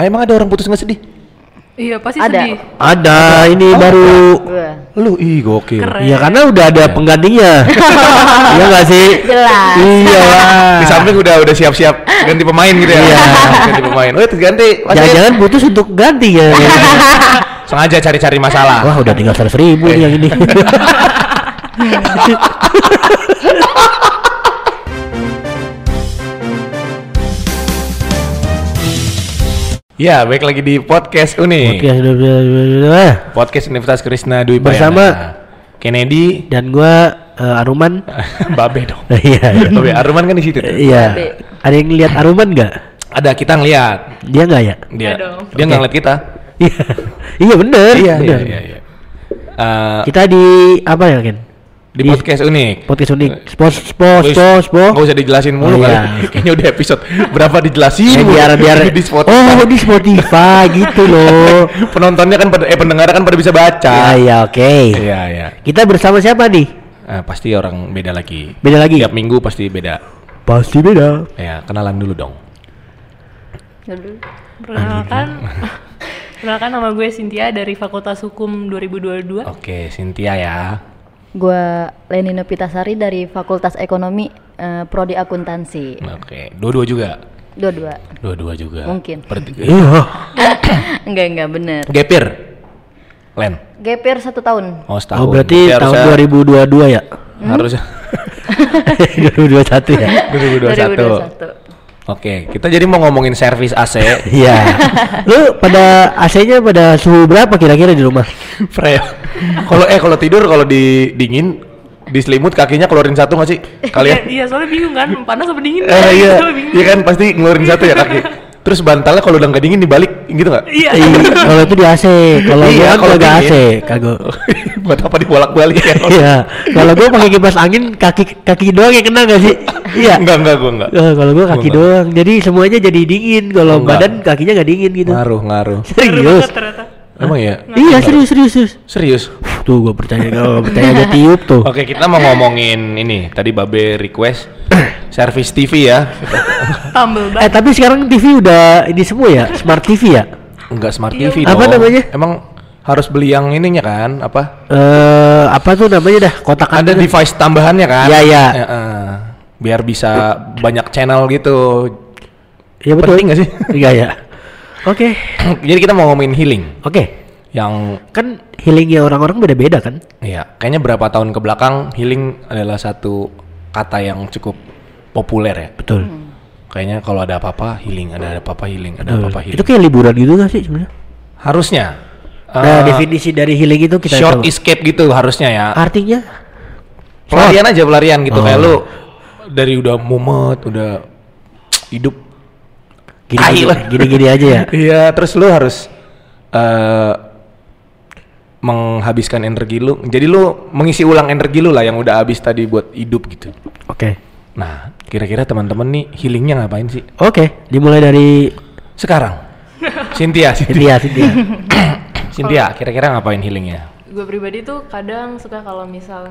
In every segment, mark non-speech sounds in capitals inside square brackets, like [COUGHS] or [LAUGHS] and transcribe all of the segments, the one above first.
Ah, emang ada orang putus nggak sedih? Iya pasti Ada. sedih. Ada ini baru Gua. Lu ih gokil. Keren. Ya karena udah ada penggantinya. [LAUGHS] Iya nggak sih? Jelas. Iya lah. Di samping udah udah siap-siap ganti pemain gitu ya. Iya. [LAUGHS] ganti pemain. Oh, ganti. Jangan-jangan putus untuk ganti ya. [LAUGHS] Sengaja cari-cari masalah. Wah udah tinggal seratus ribu nih yang ini. Ya, baik lagi di podcast Uni. Sudah. Podcast Universitas Krishna Dwi Bersama Kennedy Dan gua eh, Aruman. [LAUGHS] Babe dong. [LAUGHS] Iya. iya. Babe Arman kan di situ. tuh. Iya. Ada yang lihat Aruman nggak? Ada kita ngeliat Dia nggak ya? dia. Iya dong. Dia nggak ngeliat kita. Iya. [LAUGHS] Iya bener. Iya, iya, bener. iya, iya. Eh, Kita di apa ya Ken? Di podcast unik. podcast unik. Spos spos spos spos. Nggak usah dijelasin mulu Oh, kali. iya. [LAUGHS] Kayaknya udah episode berapa dijelasin Eh, mulu. biar biar [LAUGHS] di Spotify. Oh di Spotify gitu loh. [LAUGHS] Penontonnya kan pada, eh pendengar kan pada bisa baca. Ya ya oke. Iya, iya. Kita bersama siapa nih? Eh, pasti orang beda lagi. Beda lagi. Tiap minggu pasti beda. Pasti beda. Ya, kenalan dulu dong. Perkenalkan, perkenalkan nama gue Cynthia dari Fakultas Hukum 2022. Oke, Cynthia ya. Gua Leni Nopitasari dari Fakultas Ekonomi eh, Prodi Akuntansi. Oke, dua-dua juga. Dua-dua. Dua-dua juga. Mungkin. [LAUGHS] Iya. enggak enggak bener. Gapir. Len. GPR satu tahun. Oh, setahun. Oh berarti tahun harusnya- 2022 ya? Harusnya [LAUGHS] 2021 ya? [LAUGHS] 2021. Oke, kita jadi mau ngomongin servis AC. [LAUGHS] Iya. Lu pada AC-nya pada suhu berapa kira-kira di rumah? [LAUGHS] Freya. Kalau eh kalau tidur kalau di dingin di selimut kakinya keluarin satu nggak sih Iya, kalian? iya, soalnya bingung kan, panas apa dingin? Eh iya, [LAUGHS] Soalnya bingung. iya kan pasti ngeluarin satu ya kaki. Terus bantalnya kalau udah nggak dingin dibalik gitu nggak? Iya. Iya, kalau itu di AC, kalau Iya, gua kalau kagak AC, kagak. Buat apa dibolak-balik ya? [LAUGHS] Iya, kalau gua pakai kipas angin kaki kaki doang yang kena gak sih? Iya. Enggak enggak gua enggak. Eh, kalau gua kaki Gua doang, jadi semuanya jadi dingin. Kalau badan kakinya nggak dingin gitu. Ngaruh ngaruh. Serius? banget ternyata. Emang ya? Iya serius serius serius. Serius. Tuh gua percaya kalau nggak percaya aja tiup tuh. Oke, kita mau ngomongin ini. Tadi Babe request [COUGHS] servis TV ya. Tambel Eh tapi sekarang TV udah ini semua ya, smart TV ya. Enggak smart Iya. TV Apa dong. namanya? Emang harus beli yang ininya kan? Apa? Eh apa tuh namanya dah kotakan Ada device tambahannya kan? Iya, iya. Ya, eh, biar bisa banyak channel gitu. Iya betul. Penting nggak sih? Iya ya. Oke. [CLEARS THROAT] Jadi kita mau ngomongin healing. Oke. Yang Kan healingnya orang-orang beda-beda kan? ya kayaknya berapa tahun ke belakang healing adalah satu kata yang cukup populer ya. Betul. Kayaknya kalau ada apa-apa healing, ada apa-apa healing, ada apa-apa healing. Itu kayak liburan gitu gak sih sebenarnya? harusnya. Nah, eh, definisi dari healing itu kita short tahu. escape gitu harusnya ya. Artinya pelarian aja pelarian gitu Oh. kayak lu dari udah mumet, udah hidup gini-gini, gini-gini aja ya. Iya, terus lu harus eh menghabiskan energi lu. Jadi lu mengisi ulang energi lu lah yang udah habis tadi buat hidup gitu. Oke. Nah, kira-kira teman-teman nih healingnya ngapain sih? Oke, dimulai dari Sekarang. [LAUGHS] Cynthia, Cynthia. Cynthia, Cynthia. [COUGHS] Kira-kira ngapain healingnya? Gue pribadi tuh kadang suka kalau misal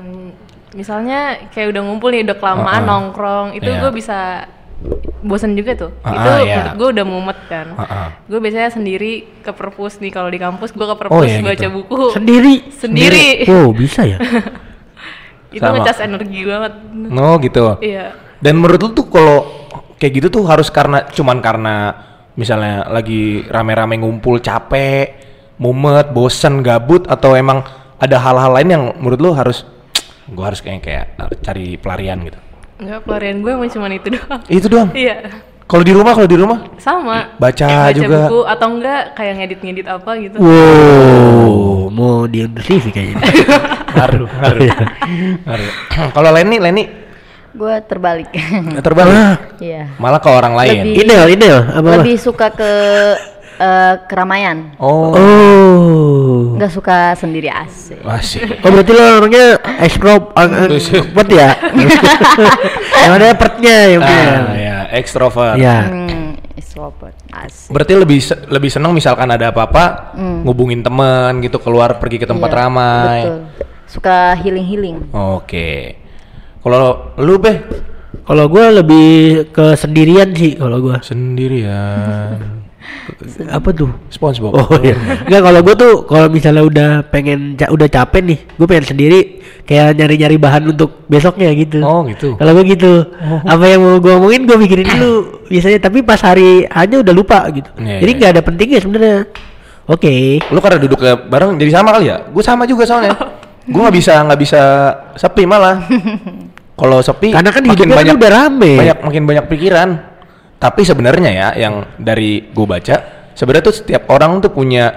misalnya kayak udah ngumpul nih udah kelamaan Uh-uh. nongkrong itu Iya. gue bisa bosen juga tuh Ah, itu ah, iya. menurut gue udah mumet kan Uh-uh. gue biasanya sendiri ke perpus nih kalau di kampus gue ke perpus Oh, iya baca gitu. buku Sendiri. sendiri Oh, bisa ya? [LAUGHS] itu Sama. ngecas energi banget Oh, gitu. iya Dan menurut lu tuh kalau kayak gitu tuh harus karena cuman karena misalnya lagi rame-rame ngumpul capek, mumet, bosen, gabut atau emang ada hal-hal lain yang menurut lu harus [TSK] gua harus kayak kayak cari pelarian gitu. Enggak, pelarian gue emang cuma itu doang Itu doang. iya Kalau di rumah, kalau di rumah sama Baca Kayak juga. buku atau enggak kayak ngedit-ngedit apa gitu Wow, mau di TV kayaknya. [LAUGHS] ngaruh, ngaruh. ngaruh. [CLEARS THROAT] Kalau Leni, Leni Gua terbalik. terbalik. Iya. Malah ke orang lain. Lebih- Ideal, ideal. Apa? Lebih suka ke eh, keramaian. Oh, Oh. Nggak suka sendiri asik. masih. Oh berarti lo orangnya ekstro expert ya? [LAUGHS] yang ada pertnya yang punya. Ah, ya, ekstrovert. Ya. Hmm, extrovert. Asik. Berarti lebih se- lebih seneng misalkan ada apa-apa ngubungin temen gitu keluar pergi ke tempat Iya, ramai. Betul. Suka healing-healing. Oke. Kalau lu beh Kalau gue lebih ke sendirian sih kalau gue. sendirian. Apa tuh? SpongeBob. Oh iya. Enggak kalau gue tuh kalau misalnya udah pengen ca- udah capek nih, gue pengen sendiri kayak nyari-nyari bahan untuk besoknya gitu. Oh, gitu. Kalau gue gitu, apa yang mau gue omongin gue mikirin dulu [CLEARS THROAT] biasanya, tapi pas hari aja udah lupa gitu. Iya, Jadi iya. nggak ada pentingnya sebenarnya. Oke. Lu karena duduk bareng jadi sama kali ya? Gue sama juga soalnya. gue nggak bisa nggak bisa sepi malah. [LAUGHS] Kalau sepi, Karena kan makin hidupnya kan banyak udah rame. Banyak makin banyak pikiran. Tapi sebenarnya ya, yang dari gue baca, sebenarnya tuh setiap orang tuh punya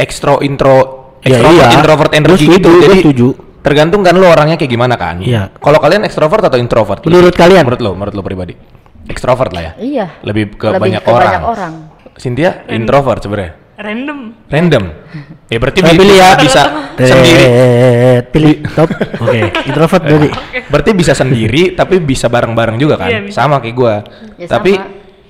ekstro intro, Ya, extrovert, iya. introvert energi setuju, gitu. Jadi setuju. tergantung kan lu orangnya kayak gimana kan. Iya. Kalau kalian ekstrovert atau introvert? Menurut kalian? Menurut lo, menurut lo pribadi. Ekstrovert lah ya. Iya. Lebih ke Lebih banyak ke orang. banyak orang. Cynthia introvert sebenarnya. Random. Random. Ya berarti bi- pilih ya. bisa sendiri. Pilih top. Oke, [LAUGHS] introvert berarti. Berarti bisa sendiri tapi bisa bareng-bareng juga kan? Iya, sama kayak gua. Ya, tapi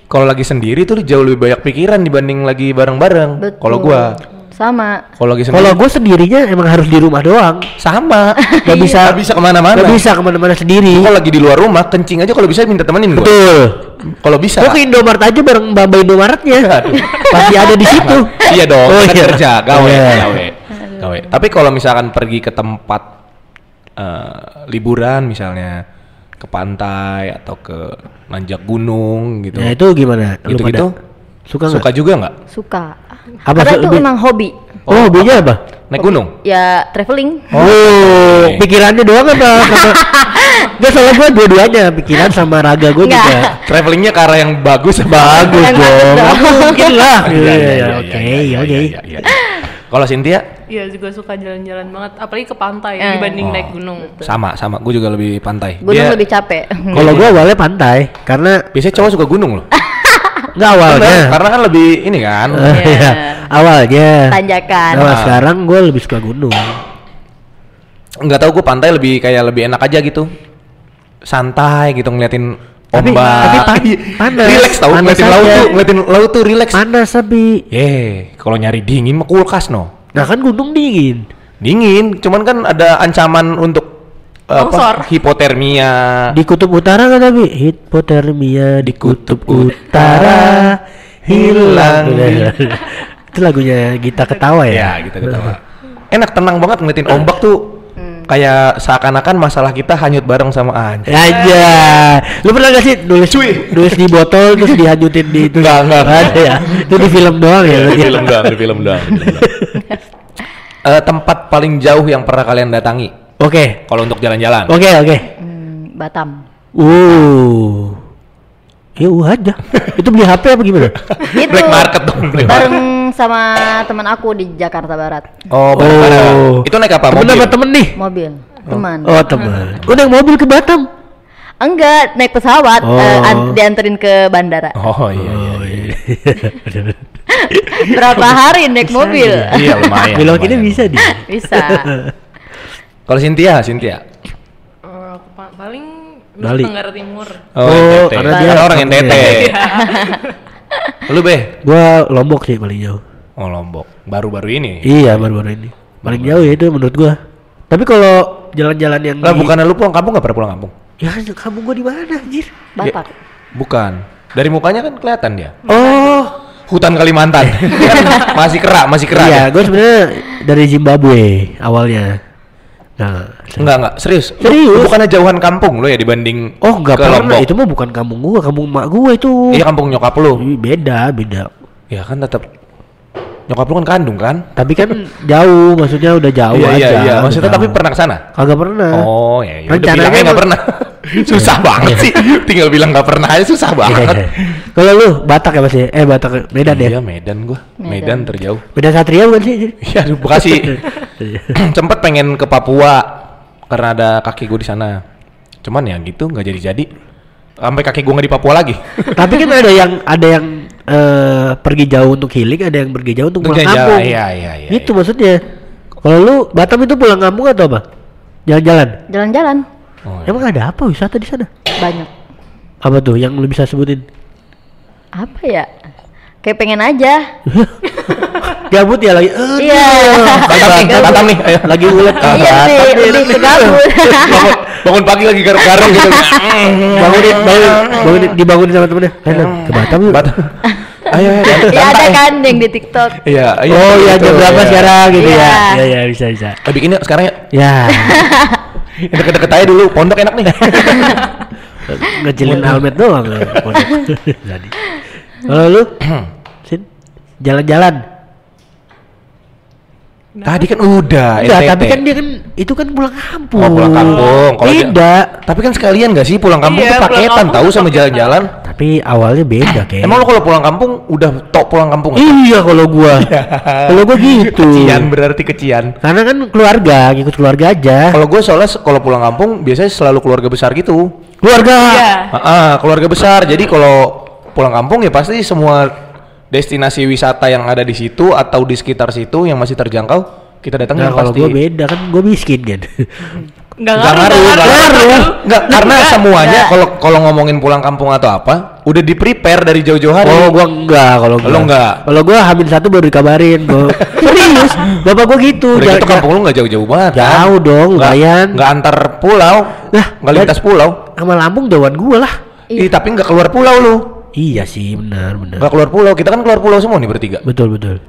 kalau lagi sendiri tuh jauh lebih banyak pikiran dibanding lagi bareng-bareng. Kalau gua sama. kalau lagi sendiri Kalau gue sendirinya emang harus di rumah doang. sama. [LAUGHS] Gak bisa Nggak bisa ke mana-mana. Gak bisa ke mana-mana sendiri. Kalau lagi di luar rumah kencing aja kalau bisa minta temenin gua. Betul. Kalau bisa. Gue ke Indomaret aja bareng Mbak Mbak Indomaretnya. Pasti ada di situ. [LAUGHS] iya dong, Oh, kan iya. kerja, gawe, Iya. gawe, gawe. Tapi kalau misalkan pergi ke tempat eh, liburan misalnya ke pantai atau ke nanjak gunung gitu. Nah itu gimana? Lu Gitu-gitu. pada Suka Suka nggak? juga nggak? Suka. Apa Karena itu lebih- emang hobi. Oh, hobinya apa? Naik gunung? Ya traveling. Oh, oke. pikirannya doang apa? [LAUGHS] Sama... Gak soalnya gue dua-duanya pikiran sama raga gue juga. Travelingnya ke arah yang bagus Bagus Yang dong. mungkin lah. [LAUGHS] Iya, iya, Iya, iya, Oke, oke. Kalau Cynthia Iya juga suka jalan-jalan banget, apalagi ke pantai Eh. dibanding Oh. naik gunung. sama sama, gue juga lebih pantai. Gunung Dia- lebih capek. Kalau gue awalnya pantai karena biasanya cowok suka gunung loh. [LAUGHS] nggak awalnya. Bener, karena kan lebih ini kan. Eh, Iya. awalnya. Tanjakan. Nah, Ah. sekarang gue lebih suka gunung. Nggak tahu gue pantai lebih kayak lebih enak aja gitu. Santai gitu ngeliatin Tapi- ombak. tapi pan- Iya. panas. Relax tau Panas ngeliatin laut aja. tuh, ngeliatin laut tuh relax. Panas tapi. Eh, kalau nyari dingin mah kulkas no. Nah kan gunung dingin. Dingin, cuman kan ada ancaman untuk. Apa? Hipotermia. Di kutub utara kan tapi hipotermia di kutub utara hilang. [LAUGHS] Itu lagunya Gita ketawa Ya, ya. gitu ketawa. Enak tenang banget ngeliatin ombak tuh. Kayak seakan-akan masalah kita hanyut bareng sama anjing. Aja. Lu pernah gak sih nulis nulis di botol terus dihanyutin di [LAUGHS] itu? Enggak, enggak. Nggak ada ya. Itu di film doang ya. berarti? film doang, di film doang. di film doang. [LAUGHS] Eh, tempat paling jauh yang pernah kalian datangi Oke. kalau untuk jalan-jalan. Oke, oke. Hmm, Batam. Uh. Ya uh aja. [LAUGHS] Itu beli HP apa gimana? [LAUGHS] Itu Black market dong, black market. bareng sama teman aku di Jakarta Barat. Oh, bareng-bareng. Itu naik apa? Temen Mobil? apa temen nih? Mobil. Teman. Oh teman. Oh naik mobil ke Batam. Enggak, naik pesawat Oh. eh, an- dianterin ke bandara. Oh iya iya. iya. [LAUGHS] Berapa hari naik mobil? Iya lumayan. Belok ini bisa dia. Bisa. Kalau Cynthia, Cynthia. Eh, pa- paling Nusa Bali. Tenggara Timur. Oh, Oh, karena dia- orang NTT. [LAUGHS] Lu be? Gua Lombok sih paling jauh. Oh Lombok. Baru-baru ini. Iya baru-baru ini. Paling jauh ya itu menurut gua. Tapi kalau jalan-jalan yang Lah di- bukannya lu pulang kampung nggak pernah pulang kampung? Ya kamu gua di mana anjir? Batak. Bukan. Dari mukanya kan kelihatan dia. Oh. Hutan Kalimantan. [LAUGHS] Masih kerak, masih kerak. Iya, ya? gua sebenarnya dari Zimbabwe awalnya. Nah, Enggak enggak, serius. Lu- Serius? lu bukannya jauhan kampung lo ya dibanding oh nggak ke pernah. Lombok? Itu mah bukan kampung gua, kampung mak gua itu. Iya kampung nyokap lu. Ih, Beda, beda. Ya kan tetap nyokap lu kan kandung kan? Tapi kan jauh, maksudnya udah jauh iya aja. iya iya. Maksudnya tapi jauh. pernah ke sana? Kagak pernah. Oh ya, ya udah Rencananya bilangnya nggak emang- pernah. [LAUGHS] susah banget sih. [LAUGHS] Tinggal bilang nggak pernah aja susah banget. Kalau lu Batak ya pasti? Eh Batak Medan ya? Iya Medan gua. Medan, Medan. terjauh. Medan Satria bukan sih? Iya, Bekasi. [LAUGHS] [CLEARS THROAT] Sempet pengen ke Papua karena ada kaki gue di sana. Cuman ya gitu nggak jadi-jadi. Sampai kaki gue nggak di Papua lagi. [LAUGHS] Tapi kan ada yang ada yang eh, pergi jauh untuk healing, ada yang pergi jauh untuk Untuk pulang kampung. iya, iya, iya, Itu iya. maksudnya. Kalau lu Batam itu pulang kampung atau apa? Jalan-jalan. Jalan-jalan Oh, iya. Emang ada apa wisata di sana? banyak. Apa tuh yang lu bisa sebutin? Apa ya? Kayak pengen aja. [LAUGHS] Gabut ya lagi. Aduh. Iya. Batam nih, ayo. Lagi ulet. Ah, Iya sih, nih. [LAUGHS] bangun, bangun pagi lagi garuk-garuk gitu. bangunin, bangunin, bangunin, dibangunin sama temennya. Nan, ke Batam yuk. Batam. Ayo, ayo, Ya ada kan yang di TikTok. Iya, iya. oh iya jam berapa iya. sekarang gitu ya? Iya. Iya iya bisa bisa. Eh, bikin yuk sekarang ya. Ya. [LAUGHS] Yang Deket-deket aja dulu, pondok enak nih. [LAUGHS] Ngecilin helmet doang. ya, pondok. Jadi. Kalau lu, Sin, jalan-jalan. Tadi kan udah, Enggak, NTT. tapi kan dia kan itu kan pulang kampung. Oh, pulang kampung. Kalau dia- Beda. Tapi kan sekalian gak sih pulang kampung Iya, tuh paketan tahu sama jalan-jalan. Tapi awalnya beda kayak. Emang lo kalau pulang kampung udah tok pulang kampung? Iya kalau gua. [LAUGHS] kalau gua gitu. Kecian berarti kecian. Karena kan keluarga, ngikut keluarga aja. Kalau gue soalnya kalau pulang kampung biasanya selalu keluarga besar gitu. Keluarga. Iya. Ah, ah, keluarga besar. Jadi kalau pulang kampung ya pasti semua destinasi wisata yang ada di situ atau di sekitar situ yang masih terjangkau kita datangin Nah, kalau pasti. gua beda kan gua miskin kan. [LAUGHS] Nggak Nggak ngaruh, ngaruh, nggak ngaruh. ngaruh. Nggak, karena semuanya Nggak. kalau kalau ngomongin pulang kampung atau apa, udah di prepare dari jauh-jauh hari. Oh, gua enggak kalau gua. Lo enggak? Kalau gua hamil satu baru dikabarin, gua. [LAUGHS] Serius, bapak gua gitu. Udah gitu ja- kampung lu nggak jauh-jauh banget kan? Jauh dong, Nggak- lumayan. Nggak antar pulau, Lah, nggak lintas pulau. sama Lampung jauhan gua lah. Ih, tapi nggak keluar pulau lu. Iya sih, benar benar. Nggak keluar pulau. Kita kan keluar pulau semua nih bertiga. Betul betul.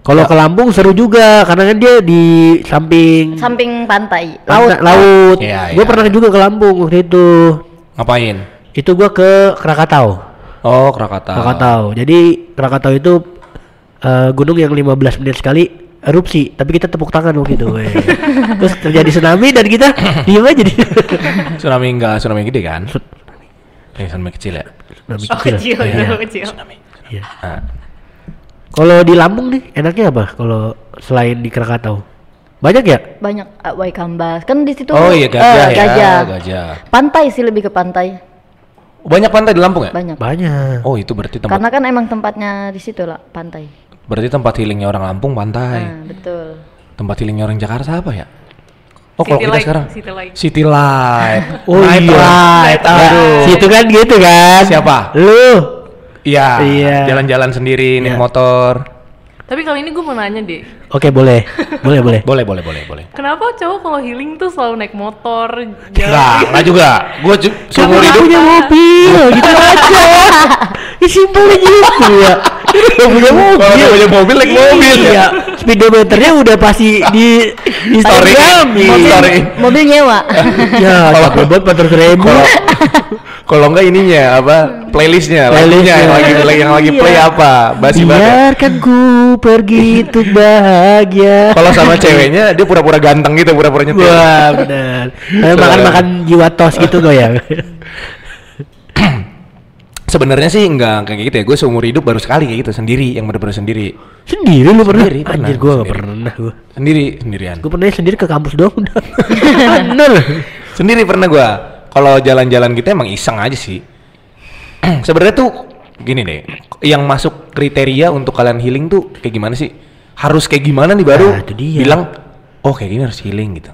Kalau ke Lampung seru juga karena kan dia di samping Samping pantai, pantai- laut. laut. Iya, Gua iya. pernah juga ke Lampung waktu itu. Ngapain? Itu gua ke Krakatau. Oh, Krakatau. Krakatau. Jadi Krakatau itu eh, gunung yang 15 menit sekali erupsi, tapi kita tepuk tangan waktu itu. [LAUGHS] Terus terjadi tsunami dan kita [COUGHS] diem aja di Tsunami enggak, tsunami gede kan? Eh, tsunami kecil ya. Tsunami Oh kecil. kecil, Iya. itu kecil. Tsunami. Iya. Ah. Kalau di Lampung nih enaknya apa? Kalau selain di Krakatau? Banyak ya? Banyak uh, Waikambas. Kan di situ Oh iya eh, gajah ya, gajah. gajah. Pantai sih lebih ke pantai. Banyak pantai di Lampung ya? Banyak. Banyak. Oh, itu berarti tempat Karena kan emang tempatnya di situ lah, pantai. berarti tempat healingnya orang Lampung pantai. Nah, betul. Tempat healingnya orang Jakarta apa ya? Oh, kalau City kita Light, sekarang City Light. City Light. [LAUGHS] Oh Night iya. Light. Aduh. Situ kan gitu kan? Siapa? Lu. Iya. Iya. Jalan-jalan sendiri naik Iya. motor. Tapi kali ini gue mau nanya deh, Oke, boleh. boleh, boleh. [LAUGHS] Boleh, boleh, boleh, boleh. kenapa cowok kalau healing tuh selalu naik motor, Enggak, jalan? enggak juga. Gua ju- seumur hidup punya mobil gitu aja. Ya simpelnya gitu ya. Gak punya mobil. Kalau nggak punya mobil, naik mobil ya. Iya. Speedometernya udah pasti di [LAUGHS] di Story. Instagramin. Mobil. Sorry. Mobil nyewa. [LAUGHS] Ya, capek banget 400 ribu. Kalau [LAUGHS] kalau enggak ininya apa? Playlistnya, lagunya yang lagi yang lagi Iya. play apa? Basi banget. Biarkan ku pergi untuk bahagia. Kalau sama ceweknya dia pura-pura ganteng gitu, pura-pura nyetir. Wah, benar. Kayak makan-makan jiwa tos gitu ya. Sebenarnya sih enggak kayak gitu ya. Gue seumur hidup baru sekali kayak gitu sendiri, yang bener-bener sendiri. Sendiri lu pernah? Sendiri, pernah. Anjir gua gak pernah gua. Sendiri, sendirian. Gua pernah sendiri ke kampus doang udah. Bener. Sendiri pernah gua. Kalau jalan-jalan gitu emang iseng aja sih. [CLEARS THROAT] Sebenarnya tuh gini deh, yang masuk kriteria untuk kalian healing tuh kayak gimana sih? Harus kayak gimana nih baru Nah, itu dia. bilang oh kayak gini harus healing gitu.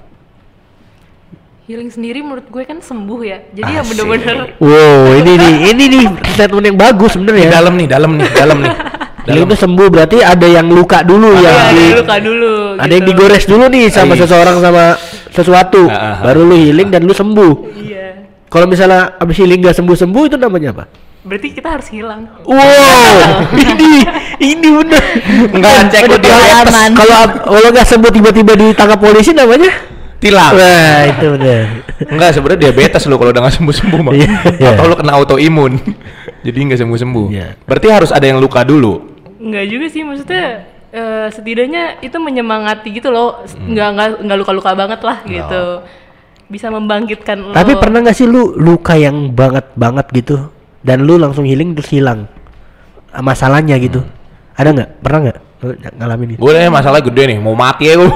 Healing sendiri menurut gue kan sembuh ya, jadi ya Asik. bener-bener Wow, ini nih, ini nih statement yang bagus Di sebenarnya. dalam nih, dalam nih, dalam nih. [LAUGHS] Healing itu sembuh berarti ada yang luka dulu ya, yang ada di, yang luka dulu. ada yang gitu. digores dulu nih sama Ais. seseorang sama sesuatu. Ah, ah, ah. Baru lu healing dan lu sembuh. Iya, Kalau misalnya abis healing gak sembuh-sembuh itu namanya apa? berarti kita harus hilang. Wow, [LAUGHS] ini ini bener. Enggak cek. Kalau kalau nggak sembuh tiba-tiba ditangkap polisi namanya? Tilang. Wah, itu bener. Enggak, sebenarnya diabetes lu kalau udah nggak sembuh-sembuh mah. Iya, iya. Atau lu kena autoimun. Jadi nggak sembuh-sembuh. Iya. Berarti harus ada yang luka dulu. Enggak juga sih, maksudnya eh, setidaknya itu menyemangati gitu loh, Hmm. nggak nggak nggak luka-luka banget lah gitu. Bisa membangkitkan lo. Tapi pernah nggak sih lu luka yang banget banget gitu dan lu langsung healing terus hilang Ah, masalahnya gitu? Ada nggak? Pernah nggak Lu ng- ngalamin gitu? Gue nih masalah gede nih, mau mati ya gue.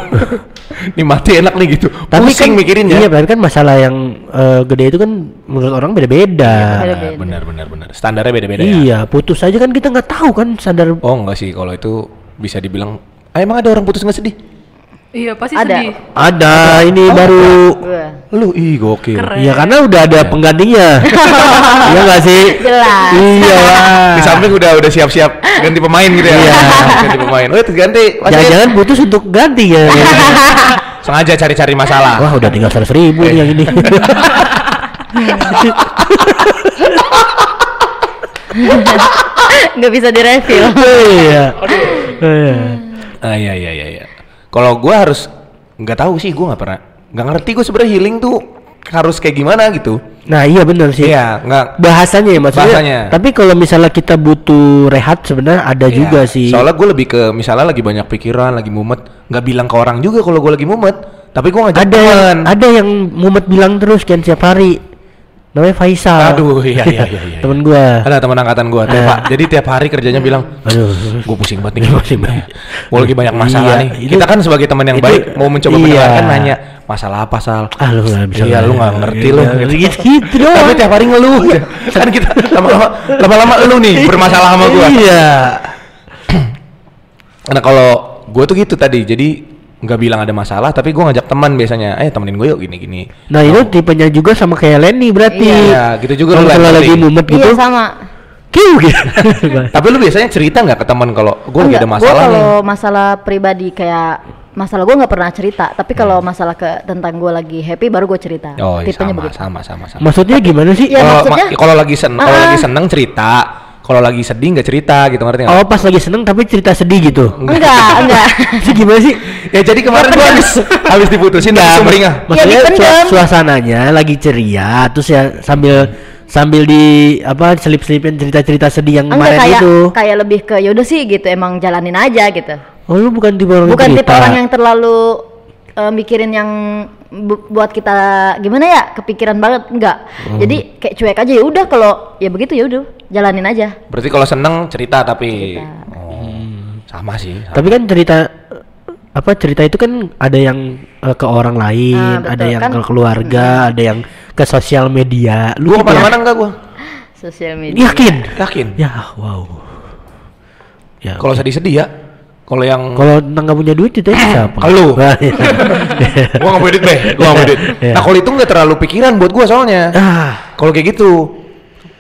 [LAUGHS] nih mati enak nih gitu. Tapi Pusing kan, mikirinnya. Iya, tapi kan masalah yang eh, gede itu kan menurut orang beda-beda. Beda-beda. Nah, benar benar benar. Standarnya beda-beda ya. Iya, putus aja kan kita nggak tahu kan sadar. Oh enggak sih kalau itu bisa dibilang ah, emang ada orang putus nggak sedih? Iya pasti Ada. sedih. Ada ini baru. Wah, Lu ih gokil. Keren. Iya karena udah ada penggantinya. [LAUGHS] Iya nggak sih? Jelas. Iya. Di samping udah udah siap-siap ganti pemain gitu ya. Iya. ganti pemain. Oh, ganti. Jangan-jangan putus untuk ganti ya. [LAUGHS] sengaja cari-cari masalah. Wah udah tinggal seratus ribu nih yang ini. [LAUGHS] nggak bisa direfill Iya. Iya. Ah iya iya iya. Kalau gue harus nggak tahu sih, gue nggak pernah nggak ngerti gue sebenarnya healing tuh harus kayak gimana gitu. Nah iya benar sih. Iya nggak. Bahasanya ya maksudnya. Bahasanya. Tapi kalau misalnya kita butuh rehat sebenarnya ada Iya. juga sih. Soalnya gue lebih ke misalnya lagi banyak pikiran, lagi mumet, nggak bilang ke orang juga kalau gue lagi mumet. Tapi gue ngajak ada yang ada yang mumet bilang terus kan setiap hari. Namanya Faisal. Aduh iya iya iya. iya. Temen gua. Ada teman angkatan gue. Ah. Jadi tiap hari kerjanya bilang, Aduh. gue pusing banget nih pusing banget gue lagi banyak masalah Iya, nih itu- kita kan sebagai teman yang itu- baik mau mencoba iya. mendengarkan nanya masalah apa sal Ah lu nggak bisa. iya lu nggak ngerti lu Gitu gitu, gitu doang. tapi tiap hari ngeluh kan kita lama-lama lama-lama lu nih bermasalah sama gue Iya. [CLEARS THROAT] nah kalau gue tuh gitu tadi jadi nggak bilang ada masalah tapi gue ngajak teman biasanya eh temenin gue yuk gini gini Nah itu tipenya juga sama kayak Lenny berarti. Iya, gitu juga Kalau misalnya lagi berarti. mumet gitu. iya sama Kiu gitu. [LAUGHS] tapi lu biasanya cerita nggak ke teman kalau gue lagi Enggak, ada gua masalah nih kalau masalah pribadi kayak masalah gue nggak pernah cerita tapi kalau masalah ke tentang gue lagi happy baru gue cerita Hmm. oh iya, tipenya sama, begitu sama sama sama Maksudnya gimana sih? Ya, kalau maksudnya- ma- kalau lagi sen kalau Ah. lagi seneng cerita kalau lagi sedih nggak cerita gitu ngerti nggak Oh pas lagi seneng tapi cerita sedih gitu. enggak enggak [LAUGHS] Sih gimana sih? ya jadi kemarin gua habis habis diputusin Nggak, sumringah Maksudnya dipendam. sua- suasananya lagi ceria terus ya sambil sambil di apa selip-selipin cerita-cerita sedih yang enggak kemarin kayak itu. kayak lebih ke yaudah sih gitu emang jalanin aja gitu Oh lu bukan tipe orang bukan tipe cerita. orang yang terlalu eh, mikirin yang bu- buat kita gimana ya kepikiran banget enggak Hmm. jadi kayak cuek aja ya udah kalau ya begitu ya udah jalanin aja berarti kalau seneng cerita tapi Cerita. oh sama sih sama. Tapi kan cerita apa cerita itu kan ada yang eh, ke orang lain, Ah, betul, ada yang kan? ke keluarga, ada yang ke sosial media. Lu gua tipe ke mana-mana enggak gua [LAUGHS] sosial media yakin? yakin Ya, wow. Ya. kalau sedih-sedih ya kalau yang Kalau nggak punya duit itu [CLEARS THROAT] siapa? Kalau. [LAUGHS] Gua nggak punya duit be gua nggak punya duit Iya. nah kalau itu nggak terlalu pikiran buat gua soalnya ah, kalau kayak gitu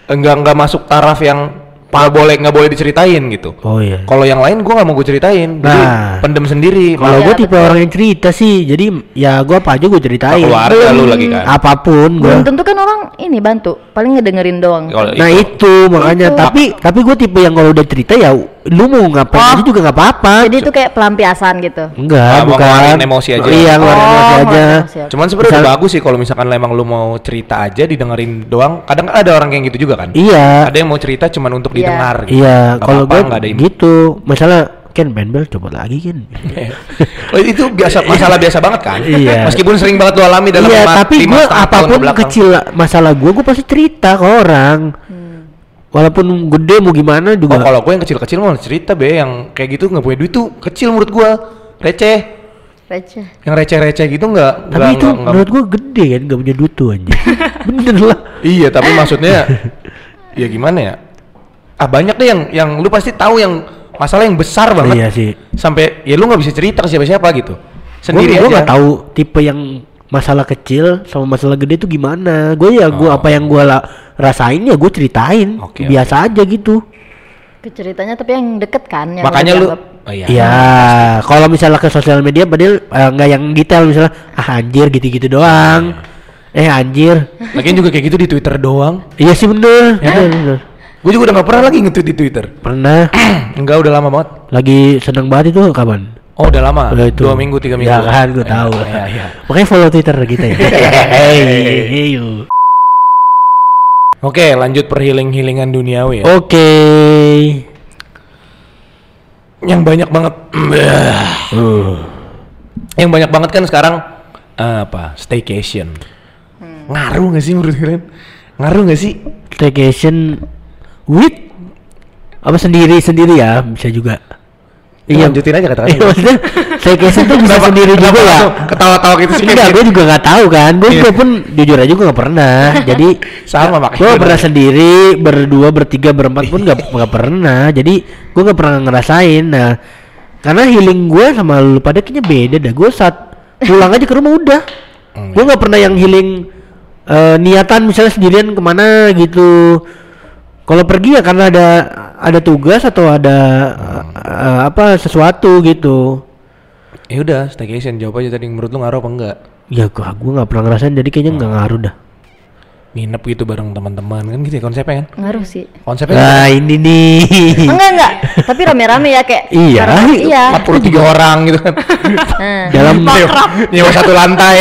enggak enggak masuk taraf yang nggak boleh nggak boleh diceritain gitu oh iya. kalau yang lain gua nggak mau gue ceritain jadi Nah. pendem sendiri Kalau Iya, gue tipe betul. orang yang cerita sih, jadi ya gue apa aja gue ceritain. keluarga lu lagi kan Apa pun gue. belum tentu kan orang ini bantu paling ngedengerin doang Kalau Nah itu, makanya. Itu. Tapi tapi gue tipe yang kalau udah cerita ya, lu mau ngapain Oh. aja juga nggak apa-apa. jadi itu kayak pelampiasan gitu Enggak, Ah, mau bukan. emosi aja. Iya, ngeluarin Oh, emosi aja. emosi. Cuman sebenarnya udah Misal- bagus sih kalau misalkan emang lu mau cerita aja didengerin doang. Kadang kan ada orang kayak gitu juga kan. Iya. Ada yang mau cerita cuman untuk Iya. Didengar. gitu. Iya, Nggak kalau gue nggak ada ini. gitu. Misalnya Ken Bembel coba lagi kan. [LAUGHS] Oh, itu biasa [LAUGHS] masalah biasa banget kan. Iya. Meskipun sering banget lu alami dalam iya, tapi gue apa pun kecil masalah gue, gue pasti cerita ke orang. Walaupun gede mau gimana Oh, juga. kalau gue yang kecil-kecil mau cerita be yang kayak gitu nggak punya duit tuh kecil menurut gue receh. receh Yang receh-receh gitu nggak. tapi nggak- itu nggak- nggak- menurut gue gede kan, gak punya duit tuh anjing. [LAUGHS] Bener lah. Iya, tapi maksudnya ya gimana ya? Ah banyak deh yang yang lu pasti tahu yang masalah yang besar banget. Iya sih. Sampai ya lu nggak bisa cerita ke siapa-siapa gitu. Sendiri gue aja. gak tahu tipe yang masalah kecil sama masalah gede itu gimana. Gue ya gue apa yang gue rasain ya gue ceritain. Oke, Biasa aja gitu. keceritanya tapi yang deket kan yang Makanya lu Oh iya. Ya, kalau misalnya ke sosial media padahal eh, nggak yang detail misalnya ah anjir gitu-gitu doang. Eh anjir. Lagian juga kayak gitu di Twitter doang. Iya sih bener. Ya. bener, bener. Gue juga udah gak pernah lagi nge-tweet di Twitter. Pernah Enggak, udah lama banget. lagi seneng banget itu kapan? Oh, udah lama. Udah itu. Dua minggu, tiga minggu. Ya kan, gue Iya, tahu. Iya, iya. Makanya follow Twitter kita ya. [LAUGHS] Hey, Oke, lanjut per healing-healingan duniawi ya. Oke. Yang banyak banget. [CLEARS THROAT] Uh. yang banyak banget kan sekarang eh, apa? Staycation. Ngaruh gak sih menurut kalian? Ngaruh gak sih? Staycation with apa sendiri sendiri ya bisa juga. Iya, lanjutin aja kata-kata. Iya maksudnya staycation tuh bisa sendiri juga ya. Ketawa-tawa gitu sih. Enggak, gue juga nggak tahu kan. Gue Iya. juga pun jujur aja gue nggak pernah. Jadi [LAUGHS] Sama, makanya. Gue pernah sendiri, berdua, bertiga, berempat pun nggak nggak pernah. Jadi gue nggak pernah ngerasain. Nah, karena healing gue sama lu pada kayaknya beda dah. Gue saat pulang aja ke rumah udah. Hmm. Gue nggak pernah yang healing eh, niatan misalnya sendirian ke mana gitu. Kalau pergi ya karena ada ada tugas atau ada eh, apa sesuatu gitu. Ya udah, staycation jawab aja tadi menurut lu ngaruh apa enggak? Ya gua gua nggak pernah ngerasain jadi kayaknya nggak ngaruh dah. Nginep gitu bareng teman-teman kan gitu ya konsepnya kan Ngaruh sih. konsepnya Nah ini nih. Enggak enggak, tapi rame-rame ya kayak. Iya. karena- Iya. 43 orang gitu kan Nah, Dalam nyewa, nyewa satu lantai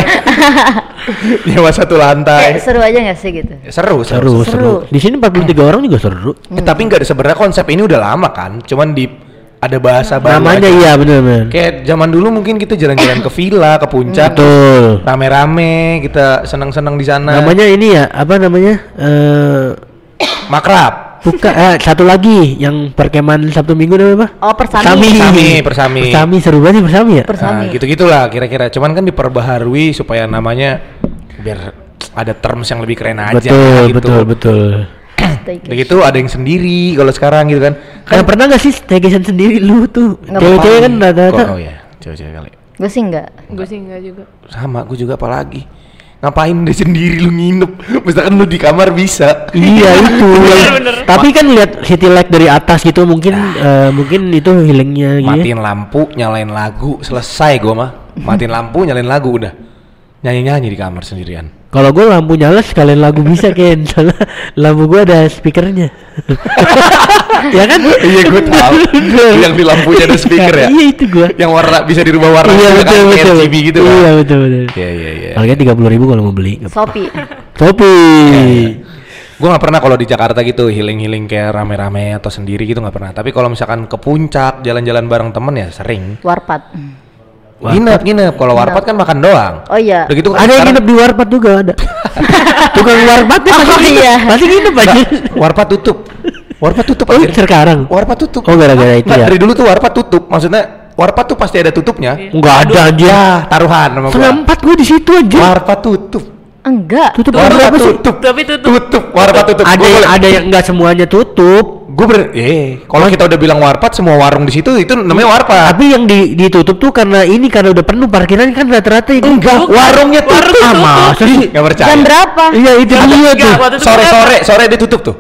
[LAUGHS] nyewa satu lantai kayak seru aja nggak sih gitu? Ya, seru seru, seru Seru. seru. Di sini 43 orang juga seru. Eh, tapi nggak ada sebenarnya konsep ini udah lama kan cuman di ada bahasa baru Namanya aja. iya benar benar. kayak zaman dulu mungkin kita jalan-jalan ke villa ke puncak Betul. rame-rame kita senang-senang di sana Namanya ini ya apa namanya? Eh makrab buka eh, satu lagi yang perkemahan Sabtu Minggu namanya apa? Oh persami. Persami, persami. Persami seru banget nih persami ya. Persami. Nah, gitu-gitulah kira-kira. Cuman kan diperbaharui supaya namanya biar ada terms yang lebih keren aja betul, gitu. betul, betul. Staycation. Udah gitu ada yang sendiri kalau sekarang gitu kan. Kan pernah gak sih staycation sendiri lu tuh? Cewek-cewek kan rata-rata. Oh ya, cewek-cewek kali. Gue sih enggak. Gue sih enggak juga. Sama, gue juga apalagi. Ngapain deh sendiri lu nginep? Misalkan lu di kamar bisa. Iya [LAUGHS] itu. Bener-bener. Tapi kan lihat city light dari atas gitu mungkin eh, mungkin itu healingnya gitu. ya. Matiin lampu, nyalain lagu, selesai gua mah. Matiin lampu, nyalain lagu udah. Nyanyi-nyanyi di kamar sendirian. Kalau gue lampu nyala sekalian lagu bisa Ken [LAUGHS] Soalnya lampu gue ada speakernya [LAUGHS] Ya kan? Iya, gua [LAUGHS] tahu. Yang di lampunya ada speaker ya? Iya itu gue Yang warna bisa dirubah warna Iya gitu kan, betul kayak betul RGB gitu kan. Iya betul betul Iya, iya, iya. Harganya tiga puluh ribu kalau mau beli Sopi. Topi Gue nggak pernah kalau di Jakarta gitu healing healing kayak rame-rame atau sendiri gitu nggak pernah. Tapi kalau misalkan ke puncak jalan-jalan bareng temen ya sering. Warpat. Nginep nginep. Kalau warpat kan makan doang. Oh iya. Udah gitu Ada yang sekarang nginep di warpat juga ada [LAUGHS] Tukang warpatnya Oh, masih nginep iya. Masih nginep aja warpat tutup. Warpat tutup Oh sekarang Warpat tutup. Oh gara-gara itu ya dari dulu tuh warpat tutup. Maksudnya warpat tuh pasti ada tutupnya. Enggak ada anjir Ya, taruhan sama gua. empat gue di situ aja Warpat tutup. Enggak. Tutup Warpat tutup. Tapi tutup. Tutup. Warpat tutup. Ada Gua ada yang enggak semuanya tutup Gue ber, eh, kalau kita udah bilang warpat, semua warung di situ itu namanya warpat. Tapi yang di, ditutup tuh karena ini karena udah penuh parkiran kan rata-rata itu Enggak, warungnya tutup. Warung Ah, masa sih? Nggak percaya. Jam berapa? Iya itu dia tuh. Sore sore sore dia tutup tuh.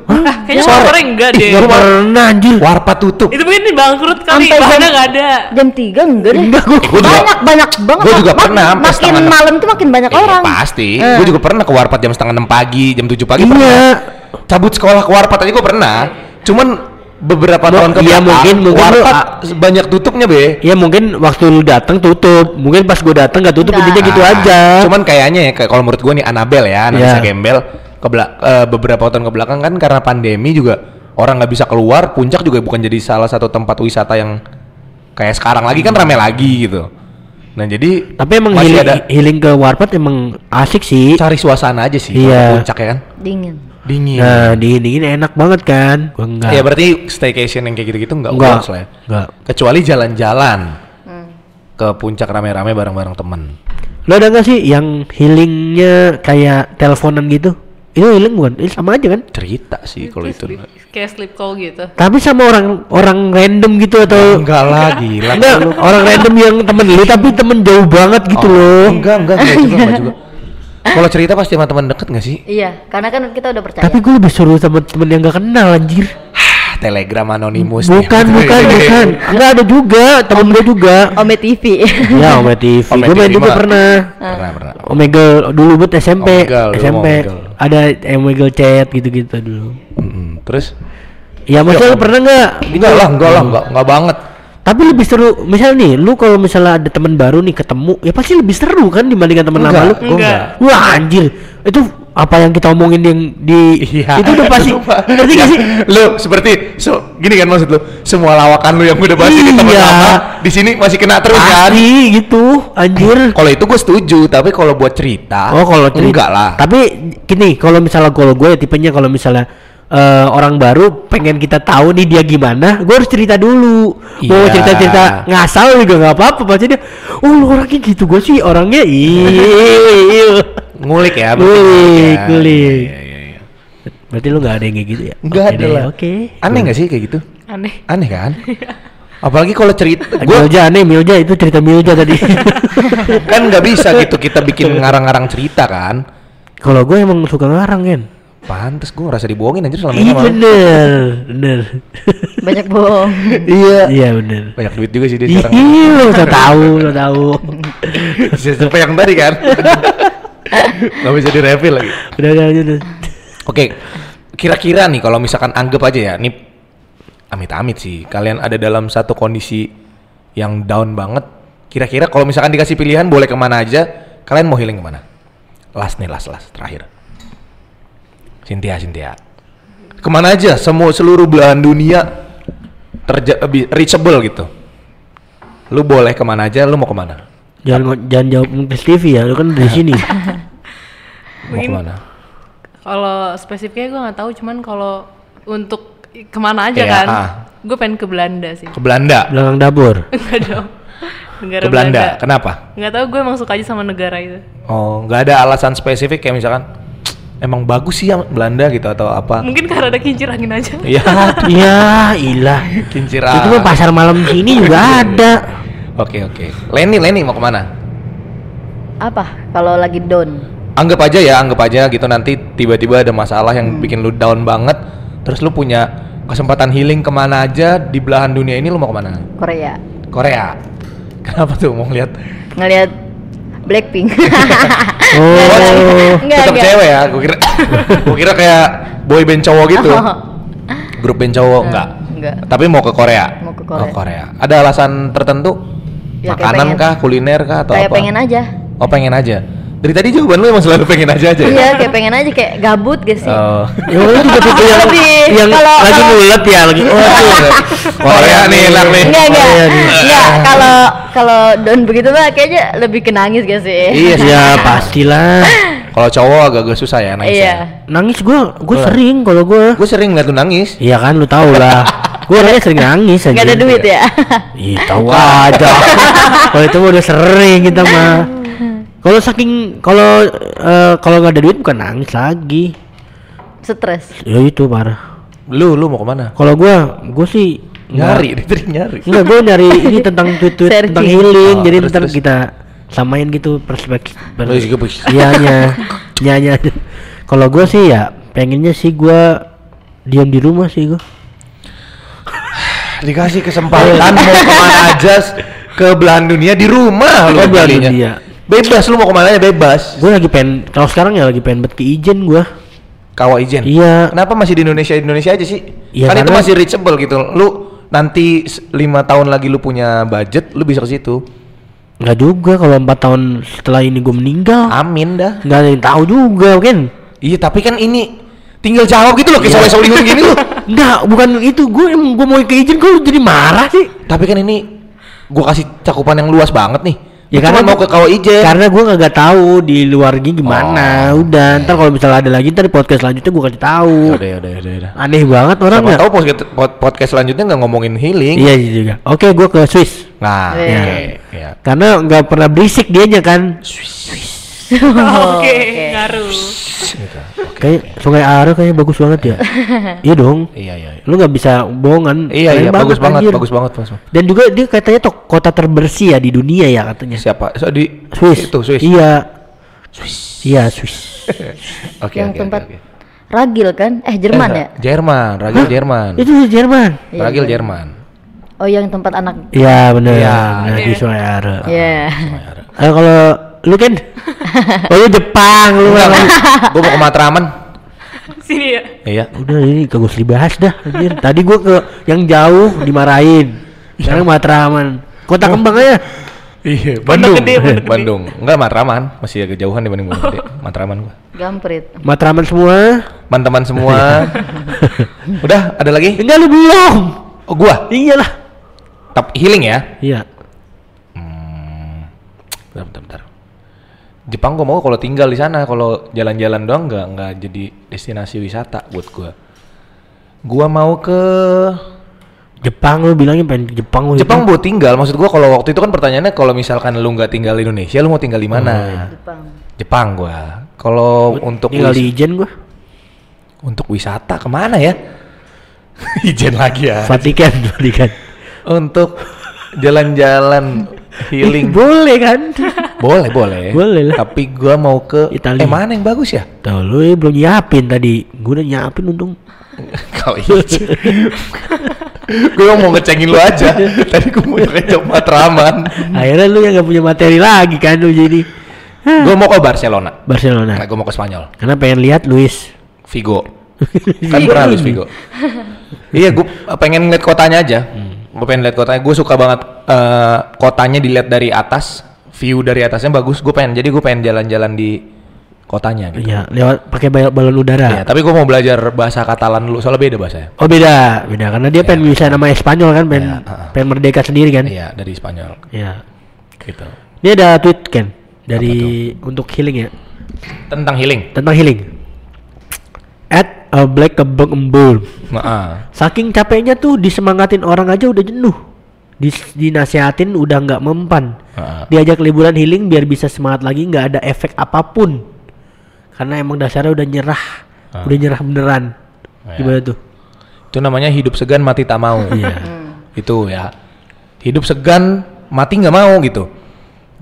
Kayaknya Sore. sore enggak deh. Gak pernah anjir. Warpat tutup. Itu mungkin nih bangkrut kali, Sampai bahannya jam- enggak ada. Jam 3 enggak deh. Enggak, gua- gua juga- banyak banyak banget. gua juga Mak- pernah Makin malam tuh makin banyak Iya, orang. pasti. Eh. Gue juga pernah ke warpat jam setengah enam pagi, jam tujuh pagi. Iya. Pernah. Cabut sekolah ke warpat aja gue pernah. Cuman beberapa tahun ke iya, belakang, mungkin- mungkin lu, warpat banyak tutupnya be. Ya mungkin waktu lu datang tutup. Mungkin pas gua datang nggak tutup intinya gitu Ah, aja. Cuman kayaknya ya kayak kalau menurut gue nih Anabel ya, Anissa Iya. Gembel ke bela- eh, beberapa tahun ke belakang kan karena pandemi juga orang nggak bisa keluar, puncak juga bukan jadi salah satu tempat wisata yang kayak sekarang lagi kan rame lagi gitu. Nah jadi Tapi emang masih healing, ada healing ke warpat emang asik sih. cari suasana aja sih Iya. puncak ya kan Dingin. Dingin. Nah, dingin-dingin enak banget kan? Gua enggak. Ya berarti staycation yang kayak gitu-gitu nggak enggak. works lah ya. Enggak. Kecuali jalan-jalan Hmm. ke puncak rame-rame bareng-bareng temen. Lo ada nggak sih yang healingnya kayak teleponan gitu? Itu healing bukan? Ini sama aja kan? Cerita sih kalau itu. sleep, kayak sleep call gitu. Tapi sama orang orang random gitu atau Enggak lah gila. enggak orang random yang temen lu tapi temen jauh banget gitu Oh, loh. Enggak, enggak, enggak juga, enggak juga. [LAUGHS] Kalau cerita pasti sama teman deket gak sih? Iya, karena kan kita udah percaya. Tapi gue lebih seru sama temen yang gak kenal anjir. Ah, Telegram anonimus. Bukan, nih. bukan, bukan. Enggak ada juga, temen gue juga. Ome TV. ya, Ome TV. Ome Gue main TV juga pernah. Pernah, pernah. Omegle dulu buat SMP, Omegle, SMP. Omegle. Ada Omegle chat gitu-gitu dulu. Mm-mm. Terus? Ya maksudnya pernah nggak? Enggak lah, enggak lah, enggak, enggak banget. Tapi lebih seru, misal nih, lu kalau misalnya ada teman baru nih ketemu, ya pasti lebih seru kan dibandingkan teman lama lu. Enggak. Wah anjir, itu apa yang kita omongin yang di Iya. itu udah pasti [LAUGHS] ngerti gak Ya, sih? Lu seperti so, gini kan maksud lu, semua lawakan lu yang udah bahas di teman Iya. lama di sini masih kena terus kan? Pasti gitu, anjir. Kalau itu gue setuju, tapi kalau buat cerita, Oh kalau cerita. enggak lah. Tapi gini, kalau misalnya kalau gue ya tipenya kalau misalnya eh, orang baru pengen kita tahu nih dia gimana, gue harus cerita dulu. Mau Iya. cerita-cerita ngasal juga nggak apa-apa. Pasti dia, oh lu orangnya gitu, gue sih orangnya [LAUGHS] iya. Ngulik ya, berarti Ngulik, ya. ngulik. Iya, iya, iya. Berarti lu nggak ada yang kayak gitu ya? Enggak Oke ada lah. Oke. Aneh nggak sih kayak gitu? Aneh. Aneh kan? [LAUGHS] Apalagi kalau cerita, gue Milja aneh, Milja itu cerita Milja tadi. [LAUGHS] kan nggak bisa gitu kita bikin ngarang-ngarang cerita kan? kalau gue emang suka ngarang kan. Pantes gue ngerasa dibohongin anjir selama ini Iya bener, bener. Banyak bohong. Iya. Iya bener. Banyak duit juga sih dia sekarang. lu udah tahu, lu tahu. Siapa yang tadi kan? Gak bisa direfill lagi. Udah udah lanjut. Oke, kira-kira nih kalau misalkan anggap aja ya, nih amit-amit sih, kalian ada dalam satu kondisi yang down banget. Kira-kira kalau misalkan dikasih pilihan boleh ke mana aja, kalian mau healing ke mana? Last nih, last, last, terakhir. Cynthia, Cynthia. Ke mana aja? Semua seluruh belahan dunia terja bi- reachable gitu. Lu boleh ke mana aja, lu mau ke mana? Jangan jangan jawab ke Stevie ya, lu kan dari sini. [LAUGHS] Mau ke mana? Kalau spesifiknya gue nggak tahu, cuman kalau untuk ke mana aja kan, ah. gue pengen ke Belanda sih. Ke Belanda. Belakang dapur. [LAUGHS] Enggak dong. Negara Ke Belanda. Kenapa? Nggak tahu, gue emang suka aja sama negara itu. Oh, nggak ada alasan spesifik kayak misalkan emang bagus sih yang Belanda gitu atau apa? Mungkin karena ada kincir angin aja. Iya, [LAUGHS] Ya, ilah. kincir Itu mah pasar malam sini juga ada. Oke oke. Leni Leni mau ke mana? Apa? Kalau lagi down. Anggap aja ya, anggap aja gitu nanti tiba-tiba ada masalah yang bikin lu down banget, terus lu punya kesempatan healing ke mana aja di belahan dunia ini lu mau ke mana? Korea. Korea. Kenapa tuh mau ngeliat? Ngelihat Blackpink. [LAUGHS] Oh. Enggak, Tetap enggak. cewek ya, gua kira [LAUGHS] gua kira kayak boy band cowok gitu. Grup band cowok enggak? enggak. Tapi mau ke Korea. Mau ke Korea. Oh, Korea. Ada alasan tertentu? Ya, kayak Makanan pengen. kah, kuliner kah atau Kayak apa? pengen aja. Oh, pengen aja. Dari tadi jawaban lu emang selalu pengen aja aja ya? Iya, kayak pengen aja kayak gabut gak sih? Oh. Ya lu juga [LAUGHS] tipe yang Lebih- yang kalau- lagi kalau- mulet ya lagi. [LAUGHS] Oh, tuh. Korea nih enak nih. Enggak, enggak. Enggak, kalau kalau down begitu mah kayaknya lebih ke nangis gak sih? Iya sih. Ya pastilah. [LAUGHS] Kalau cowok agak-agak susah ya nangis. Iya. Nangis gua, gua sering kalau gua. Gue sering ngeliat lu nangis. Iya kan lu tau lah. Gua orangnya sering nangis aja. Enggak ada duit ya? Ih, tahu aja. kalau itu udah sering kita mah. Kalau saking kalau eh, kalau nggak ada duit bukan nangis lagi. Stres. Ya itu parah. Lu lu mau ke mana? Kalau gua, gua sih Nyari, [LAUGHS] tadi nyari. Enggak, gue nyari ini [LAUGHS] tentang tweet-tweet tentang healing. Oh, jadi terus, ntar terus. kita samain gitu perspektif. Oh, iya. Iya, nya. Nya, [LAUGHS] nya. Kalau gue sih ya pengennya sih gua diam di rumah sih gua. Dikasih kesempatan mau ke mana aja ke belahan dunia di rumah lu belahan dunia. Bebas lu mau ke mana aja bebas. Gue lagi pengen kalau sekarang ya lagi pengen bet ke ijen gua. Kawa ijen. Iya. Kenapa masih di Indonesia Indonesia aja sih? Iya, kan itu masih reachable gitu. Lu nanti lima tahun lagi lu punya budget, lu bisa ke situ. Enggak juga kalau empat tahun setelah ini gue meninggal. Amin dah. Nggak ada yang tahu juga kan. Iya, tapi kan ini tinggal jawab gitu loh kayak Iya. soleh gini lu. [LAUGHS] Enggak, bukan itu. Gue emang gue mau ke ijen kok lu jadi marah sih. Tapi kan ini gua kasih cakupan yang luas banget nih. Ya Ya karena mau ke Kawa Ijen. Karena gue nggak tahu di luarnya gimana. Oh, Udah, ntar kalau misalnya ada lagi ntar di podcast selanjutnya gue kasih tahu. Yaudah, yaudah, yaudah, yaudah. Aneh banget orang nggak? tahu podcast, pod- podcast selanjutnya nggak ngomongin healing. Iya iya juga. Oke, gue ke Swiss. Nah, Iya. oke. Ya. Karena nggak pernah berisik dianya kan. Oke, ngaruh. Kayak Sungai Are kayaknya bagus banget ya. [LAUGHS] iya dong. Iya, iya. iya. Lu nggak bisa bohongan. Iya, iya, bagus banget, anjir. bagus banget, banget. Dan juga dia katanya tuh kota terbersih ya di dunia ya katanya. Siapa? So, di Swiss. Itu Swiss. Iya. Swiss. Iya, Swiss. [LAUGHS] Oke, Yang oke, tempat oke. Ragil kan? Eh Jerman Eh, ya? Jerman, Ragil Jerman. Itu di Jerman. Iya, Ragil iya. Jerman. Oh yang tempat anak. Iya, bener. Iya, bener, di iya. Sungai Are. Iya. Eh, kalau lu kan [LAUGHS] oh lu Jepang lu gua mau ke Matraman. Sini ya. Iya. udah ini kagak usah dibahas dah anjir. tadi gua ke yang jauh dimarahin sekarang Matraman kota kembang aja Iya, Bandung. Gede. Bandung. Enggak Matraman, masih agak jauhan dibanding Pondok Gede. Matraman gua. Gamprit. Matraman semua Teman-teman semua. [LAUGHS] Udah, ada lagi? enggak lu belum Oh, gua. iyalah Tap healing ya. iya Bentar, bentar, bentar. Jepang gua mau kalau tinggal di sana, kalau jalan-jalan doang nggak nggak jadi destinasi wisata buat gua. Gua mau ke Jepang lu bilangnya pengen ke Jepang lu Jepang buat tinggal. Maksud gua kalau waktu itu kan pertanyaannya kalau misalkan lu nggak tinggal di Indonesia, lu mau tinggal di mana? Jepang. Jepang gua. Kalau untuk tinggal wis- di Ijen gua untuk wisata ke mana ya? [LAUGHS] Ijen lagi ya. Vatikan Vatikan Untuk jalan-jalan [LAUGHS] healing. boleh kan [LAUGHS] boleh, boleh. Boleh lah. Tapi gua mau ke Italia. Eh mana yang bagus ya? Tahu lu ya belum nyiapin tadi gua udah nyiapin untung [LAUGHS] Kau Ijen. gue mau ngecengin lu aja. [LAUGHS] Tadi gue mau ngecek Matraman. akhirnya lu yang gak punya materi lagi kan lu jadi gue mau ke Barcelona. Barcelona Nah, gue mau ke Spanyol. karena pengen lihat Luis Vigo. [LAUGHS] kan pernah Luis Vigo. iya, gue pengen ngeliat kotanya aja. Gue pengen lihat kotanya. Gue suka banget eh, kotanya dilihat dari atas. View dari atasnya bagus. Gue pengen. Jadi gue pengen jalan-jalan di kotanya gitu. Iya, lewat pakai bal- balon udara. Iya, tapi gue mau belajar bahasa Katalan dulu. Soalnya beda bahasanya. Oh beda, beda karena dia pengen bisa nama Spanyol kan, pengen ha-ha. pengen merdeka sendiri kan. Iya, dari Spanyol. Iya. Gitu. Ini ada tweet kan dari untuk healing ya, Tentang healing. tentang healing. At a black kebek embul. Nah, Saking capeknya tuh disemangatin orang aja udah jenuh. Dis, dinasihatin udah nggak mempan. Heeh. Diajak liburan healing biar bisa semangat lagi nggak ada efek apa pun. Karena emang dasarnya udah nyerah, Ah. udah nyerah beneran. Iya. Gimana tuh? itu namanya hidup segan mati tak mau. [LAUGHS] Iya. Itu ya. Hidup segan mati nggak mau gitu.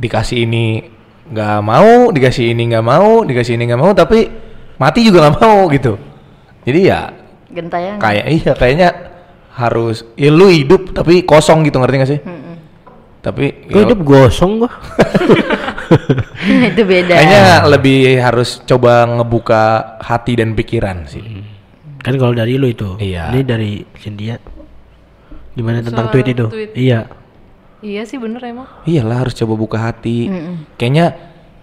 Dikasih ini nggak mau, dikasih ini nggak mau, dikasih ini nggak mau, tapi mati juga nggak mau gitu. Jadi ya Gentayangan. kayak iya kayaknya harus ya lu hidup tapi kosong gitu ngerti gak sih? Tapi Gue ya, hidup gosong gua. [LAUGHS] itu beda. kayaknya lebih harus coba ngebuka hati dan pikiran sih. Kan kalau dari lu itu. Iya. Ini dari Cynthia. Gimana tentang Soal tweet itu? tweet. Iya. Iya sih bener emang. Iyalah harus coba buka hati. Kayaknya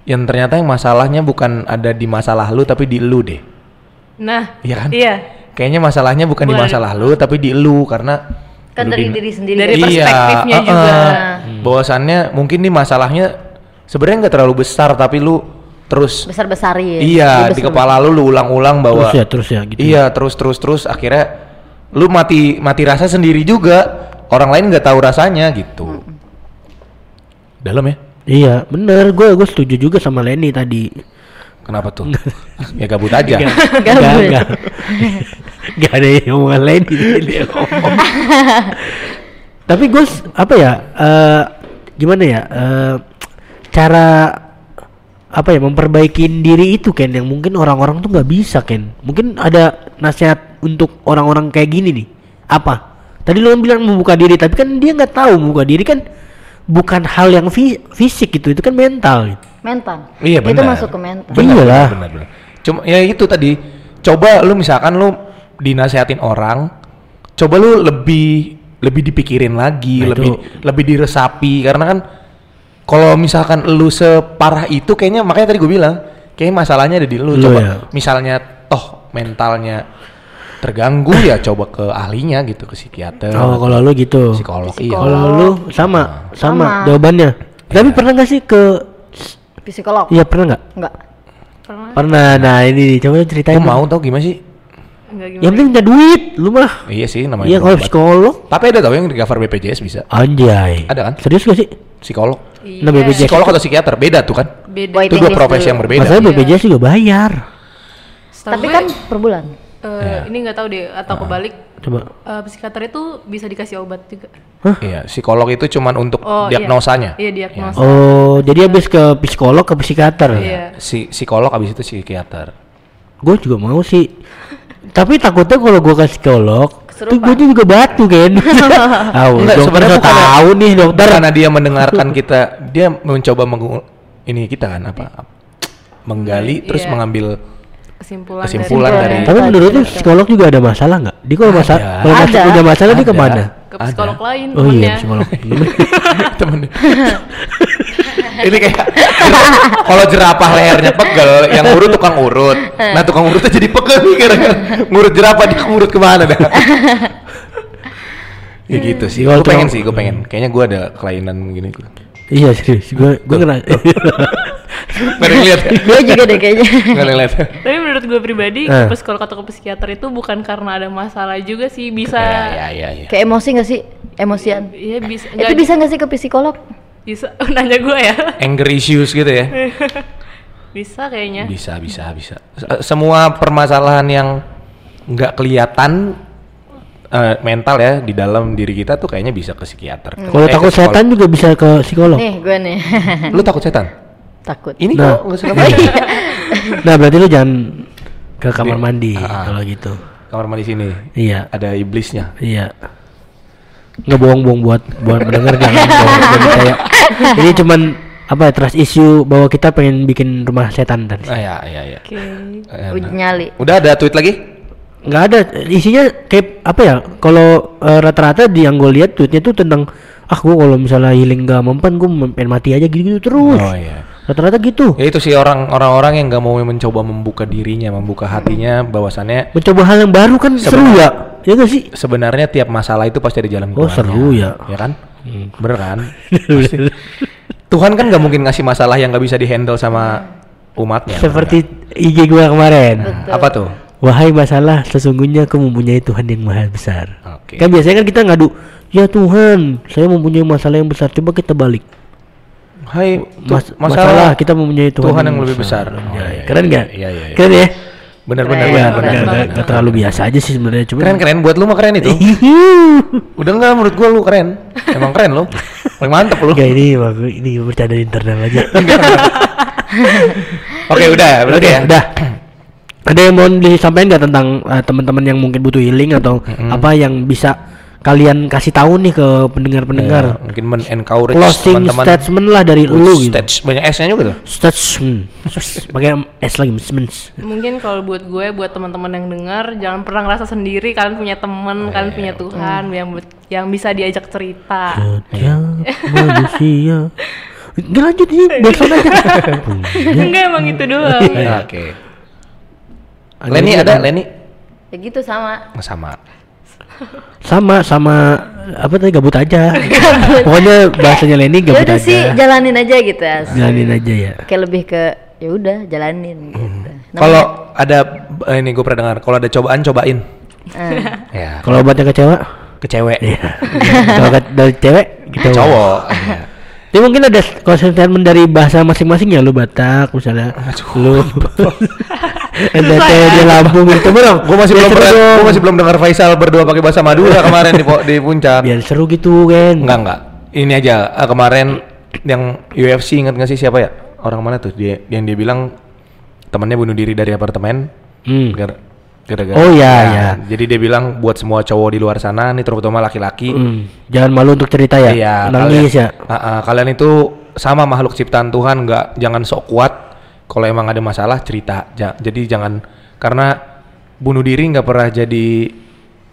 yang ternyata yang masalahnya bukan ada di masalah lu tapi di lu deh. Nah, Iya kan? Iya. Kayaknya masalahnya bukan di Bukan. masalah lu tapi di lu karena kan dari di- diri sendiri. Dari kan? perspektifnya uh-uh. juga. Bahwasannya mungkin nih masalahnya sebenarnya nggak terlalu besar tapi lu terus besar-besarin. iya di kepala lu lu ulang-ulang bahwa Terus ya, terus ya gitu. iya terus terus terus akhirnya lu mati mati rasa sendiri juga orang lain nggak tahu rasanya gitu. Dalam ya? Iya, bener. Gue gue setuju juga sama Lenny tadi. Kenapa tuh? ya gabut aja. Gak, Gabut. gak, gak ada yang omongan lain di sini. Tapi gue apa ya? eh gimana ya? eh cara apa ya memperbaikin diri itu Ken yang mungkin orang-orang tuh nggak bisa Ken. Mungkin ada nasihat untuk orang-orang kayak gini nih. Apa? Tadi lu kan bilang membuka diri, tapi kan dia nggak tahu membuka diri kan bukan hal yang fi- fisik gitu, itu kan mental. Gitu. Mental. Iya Itu benar. masuk ke mental. Benar. Iyalah. Benar, benar. Cuma ya itu tadi. Coba lu misalkan lu dinasehatin orang, coba lu lebih lebih dipikirin lagi, Nah, lebih itu- lebih diresapi karena kan kalau misalkan lu separah itu kayaknya makanya tadi gue bilang, kayaknya masalahnya ada di lu. Lu coba ya. misalnya toh mentalnya terganggu ya coba ke ahlinya gitu, ke psikiater. Oh, kalau lu gitu. psikolog, iya. Kalau lu sama, sama, Sama. jawabannya. Tapi pernah gak sih ke Psikolog. Iya pernah nggak? Enggak. Pernah Pernah. Nah ini nih, coba ceritain. Gue mau tau gimana sih? enggak Yang penting punya duit, lu mah. Iya sih namanya. Iya kalau psikolog. Tapi ada tau yang di cover BPJS bisa. Anjay. Ada kan? Serius gak sih? Psikolog. Iya. Nah, BPJS. Psikolog atau psikiater beda tuh kan? Beda. Itu dua profesi yang berbeda. Masalahnya Iya. BPJS juga bayar. Tapi kan per bulan. eh, ini nggak tahu deh atau kebalik. Coba. eh, psikiater itu bisa dikasih obat juga. Iya, psikolog itu cuman untuk Oh, diagnosanya. Iya, iya diagnosa. Oh, jadi habis ke psikolog ke psikiater. Iya. Si psikolog abis itu psikiater. Gue juga mau sih. Tapi takutnya kalau gue ke psikolog, tuh gue juga batu kan. Ah, [LAUGHS] Enggak, sebenarnya bukan- tahu nih dokter. Karena dia mendengarkan kita, dia mencoba mengu ini kita kan apa? Menggali terus Iya. mengambil Kesimpulan, Kesimpulan dari, dari- Tapi menurut lu psikolog juga ada masalah nggak? Dia kalau masalah, kalau mas- Ada. punya masalah dia Ada. ke mana? Ke psikolog Ada. lain Oh iya, temennya. psikolog. [LAUGHS] temen. ini kayak [LAUGHS] kalau jerapah lehernya pegel, yang urut tukang urut. Nah tukang urutnya jadi pegel nih kira-kira. Ngurut jerapah dia ngurut ke mana dah? ya gitu sih. Kalau Gue pengen sih, gue pengen. Kayaknya gue ada kelainan gini. Iya serius, gue gue kena. Gak ada yang lihat. Gue juga deh kayaknya. Gak ada yang lihat. Tapi menurut gue pribadi, Eh. ke psikolog atau ke psikiater itu bukan karena ada masalah juga sih, bisa. Ya, ya, ya, ya. Kayak emosi gak sih? Emosian. Iya bisa. Itu bisa gak sih ke psikolog? Bisa. [LAUGHS] Nanya gue ya. Anger issues gitu ya. [LAUGHS] bisa kayaknya. Bisa, bisa, bisa. Semua permasalahan yang nggak kelihatan eh, mental ya di dalam diri kita tuh kayaknya bisa ke psikiater. Kalau Eh, takut setan juga bisa ke psikolog. Nih, gue nih. Lu takut setan? Takut. Ini Nah. kok nggak suka [LAUGHS] banget. Nah berarti lu jangan ke kamar Di- mandi Ah. kalau gitu. Kamar mandi sini. Iya, Ada iblisnya. iya. Nggak bohong-bohong buat buat mendengar jangan percaya. Ini cuman apa ya trust issue bahwa kita pengen bikin rumah setan tadi. Ah, ya, ya, ya. Oke. Eh, Uji nyali. Udah ada tweet lagi? nggak ada isinya kayak apa ya kalau eh, rata-rata di yang gue lihat tweetnya tuh tentang ah gue kalau misalnya healing gak mempan gue pengen mati aja gitu-gitu terus Oh iya. Rata-rata gitu Ya itu sih orang orang-orang yang nggak mau mencoba membuka dirinya, membuka hatinya, bahwasannya mencoba hal yang baru kan seru ya ya gak sih sebenarnya tiap masalah itu pasti ada jalan Oh, keluarnya. seru ya. Ya kan? Bener kan? [LAUGHS] Tuhan kan nggak mungkin ngasih masalah yang nggak bisa dihandle sama umatnya. seperti IG gue kemarin bener nggak? apa tuh? wahai masalah sesungguhnya aku mempunyai Tuhan yang maha besar Oke. kan biasanya kan kita ngadu ya Tuhan saya mempunyai masalah yang besar coba kita balik Hai, Mas- masalah, kita mempunyai Tuhan, Tuhan yang lebih besar. Oh, Ya, iya, keren nggak iya, iya, iya. keren ya bener. Nggak- bener. keren nggak- nggak terlalu biasa aja sih sebenarnya cuma Keren keren buat lu mah keren itu. [LAUGHS] Udah enggak menurut gua lu keren. Emang keren lu. Paling mantep lu. Enggak ini bagus ini bercanda internal aja. [LAUGHS] Oke, udah, berarti ya. udah. Ada yang mau disampaikan nggak tentang eh, teman-teman yang mungkin butuh healing atau apa yang bisa kalian kasih tahu nih ke Ya, pendengar-pendengar? mungkin men-encourage Closing teman-teman. statement lah dari lu gitu. Banyak S-nya juga tuh. Statement. Pakai S lagi, statement. Mungkin kalau buat gue, buat teman-teman yang dengar, jangan pernah ngerasa sendiri. Kalian punya teman, kalian punya Tuhan yang buat- yang bisa diajak cerita. Setiap manusia. Nggak lanjut ini, backsound aja. [LAUGHS] Enggak emang itu doang. Ya, Oke. Leni Agak- ada Leni? Ya gitu sama. Sama. Sama sama apa tadi gabut aja. Pokoknya bahasanya Leni Ya gabut udah aja. sih jalanin aja gitu ya. Jalanin aja ya. Kayak lebih ke ya udah jalanin gitu. Namanya- Kalau ada eh, ini gue pernah dengar, kalau ada cobaan cobain. Eh, Ya, Kalau obatnya ke cewek, ke cewek. Iya. Kalau ke- dari cewek, kita Cowok. Iya. Tapi mungkin ada statement dari bahasa masing-masing ya lu Batak misalnya. Lu [LAUGHS] NTT di Lampung gitu dong. Gue masih belum pernah, gue masih belum dengar Faisal berdua pakai bahasa Madura [LAUGHS] kemarin di di puncak. biar seru gitu kan. Enggak enggak. Ini aja ah, kemarin yang UFC ingat nggak sih siapa ya? Orang mana tuh dia yang dia bilang temannya bunuh diri dari apartemen Hmm. gara- gara-gara. Oh, iya, Ya, iya. Jadi dia bilang buat semua cowok di luar sana nih terutama laki-laki. Hmm. Jangan malu untuk cerita ya. Iya, Nangis ya. kalian, Ah, ah, kalian itu sama makhluk ciptaan Tuhan, nggak jangan sok kuat. Kalau emang ada masalah cerita. Ja- jadi jangan karena bunuh diri nggak pernah jadi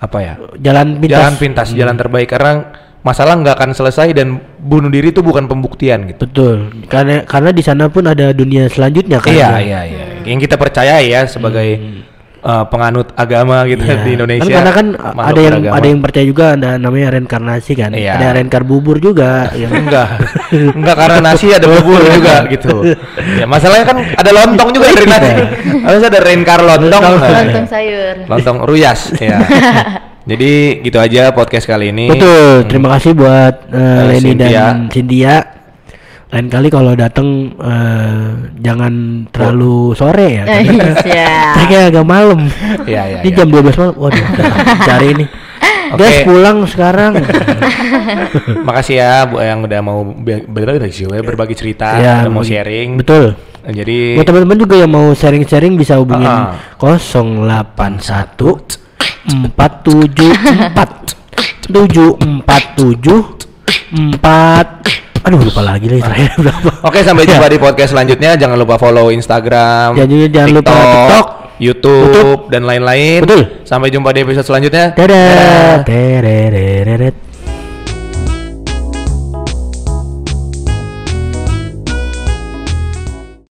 apa ya? Jalan pintas. Jalan pintas, jalan terbaik karena masalah nggak akan selesai dan bunuh diri itu bukan pembuktian gitu. Betul. Karena karena di sana pun ada dunia selanjutnya kan. Iya, iya, iya. Yang kita percaya ya sebagai uh, penganut agama gitu Iya. di Indonesia. Kan karena kan ada yang beragama. ada yang percaya juga ada namanya reinkarnasi kan. Iya. Ada reinkar bubur juga yang enggak enggak karena nasi ada bubur [LAUGHS] juga gitu ya masalahnya kan ada lontong juga dari nasi harus ada rainkar lontong lontong sayur. lontong ruyas ya [LAUGHS] jadi gitu aja podcast kali ini Betul. Terima kasih buat uh, Eh, Leni dan Cynthia. Lain kali kalau datang eh, jangan terlalu sore ya. Eh, iya. [LAUGHS] Saya kayak agak malam. Iya, iya, Ini iya. jam 12 malam. Waduh, udah [LAUGHS] cari ini. Oke. Guys pulang sekarang. [LAUGHS] makasih ya bu yang udah mau be- berbagi berbagi cerita Ya, udah mau sharing Betul. jadi Buat teman-teman juga yang mau sharing-sharing bisa hubungin Ah. 081 474 747 4 Aduh lupa lagi lagi terakhir [LAUGHS] berapa. Oke sampai jumpa di podcast selanjutnya jangan lupa follow Instagram Jangan juga- jangan lupa TikTok, YouTube, YouTube. dan lain-lain Betul. sampai jumpa di episode selanjutnya Dadah. Tereret.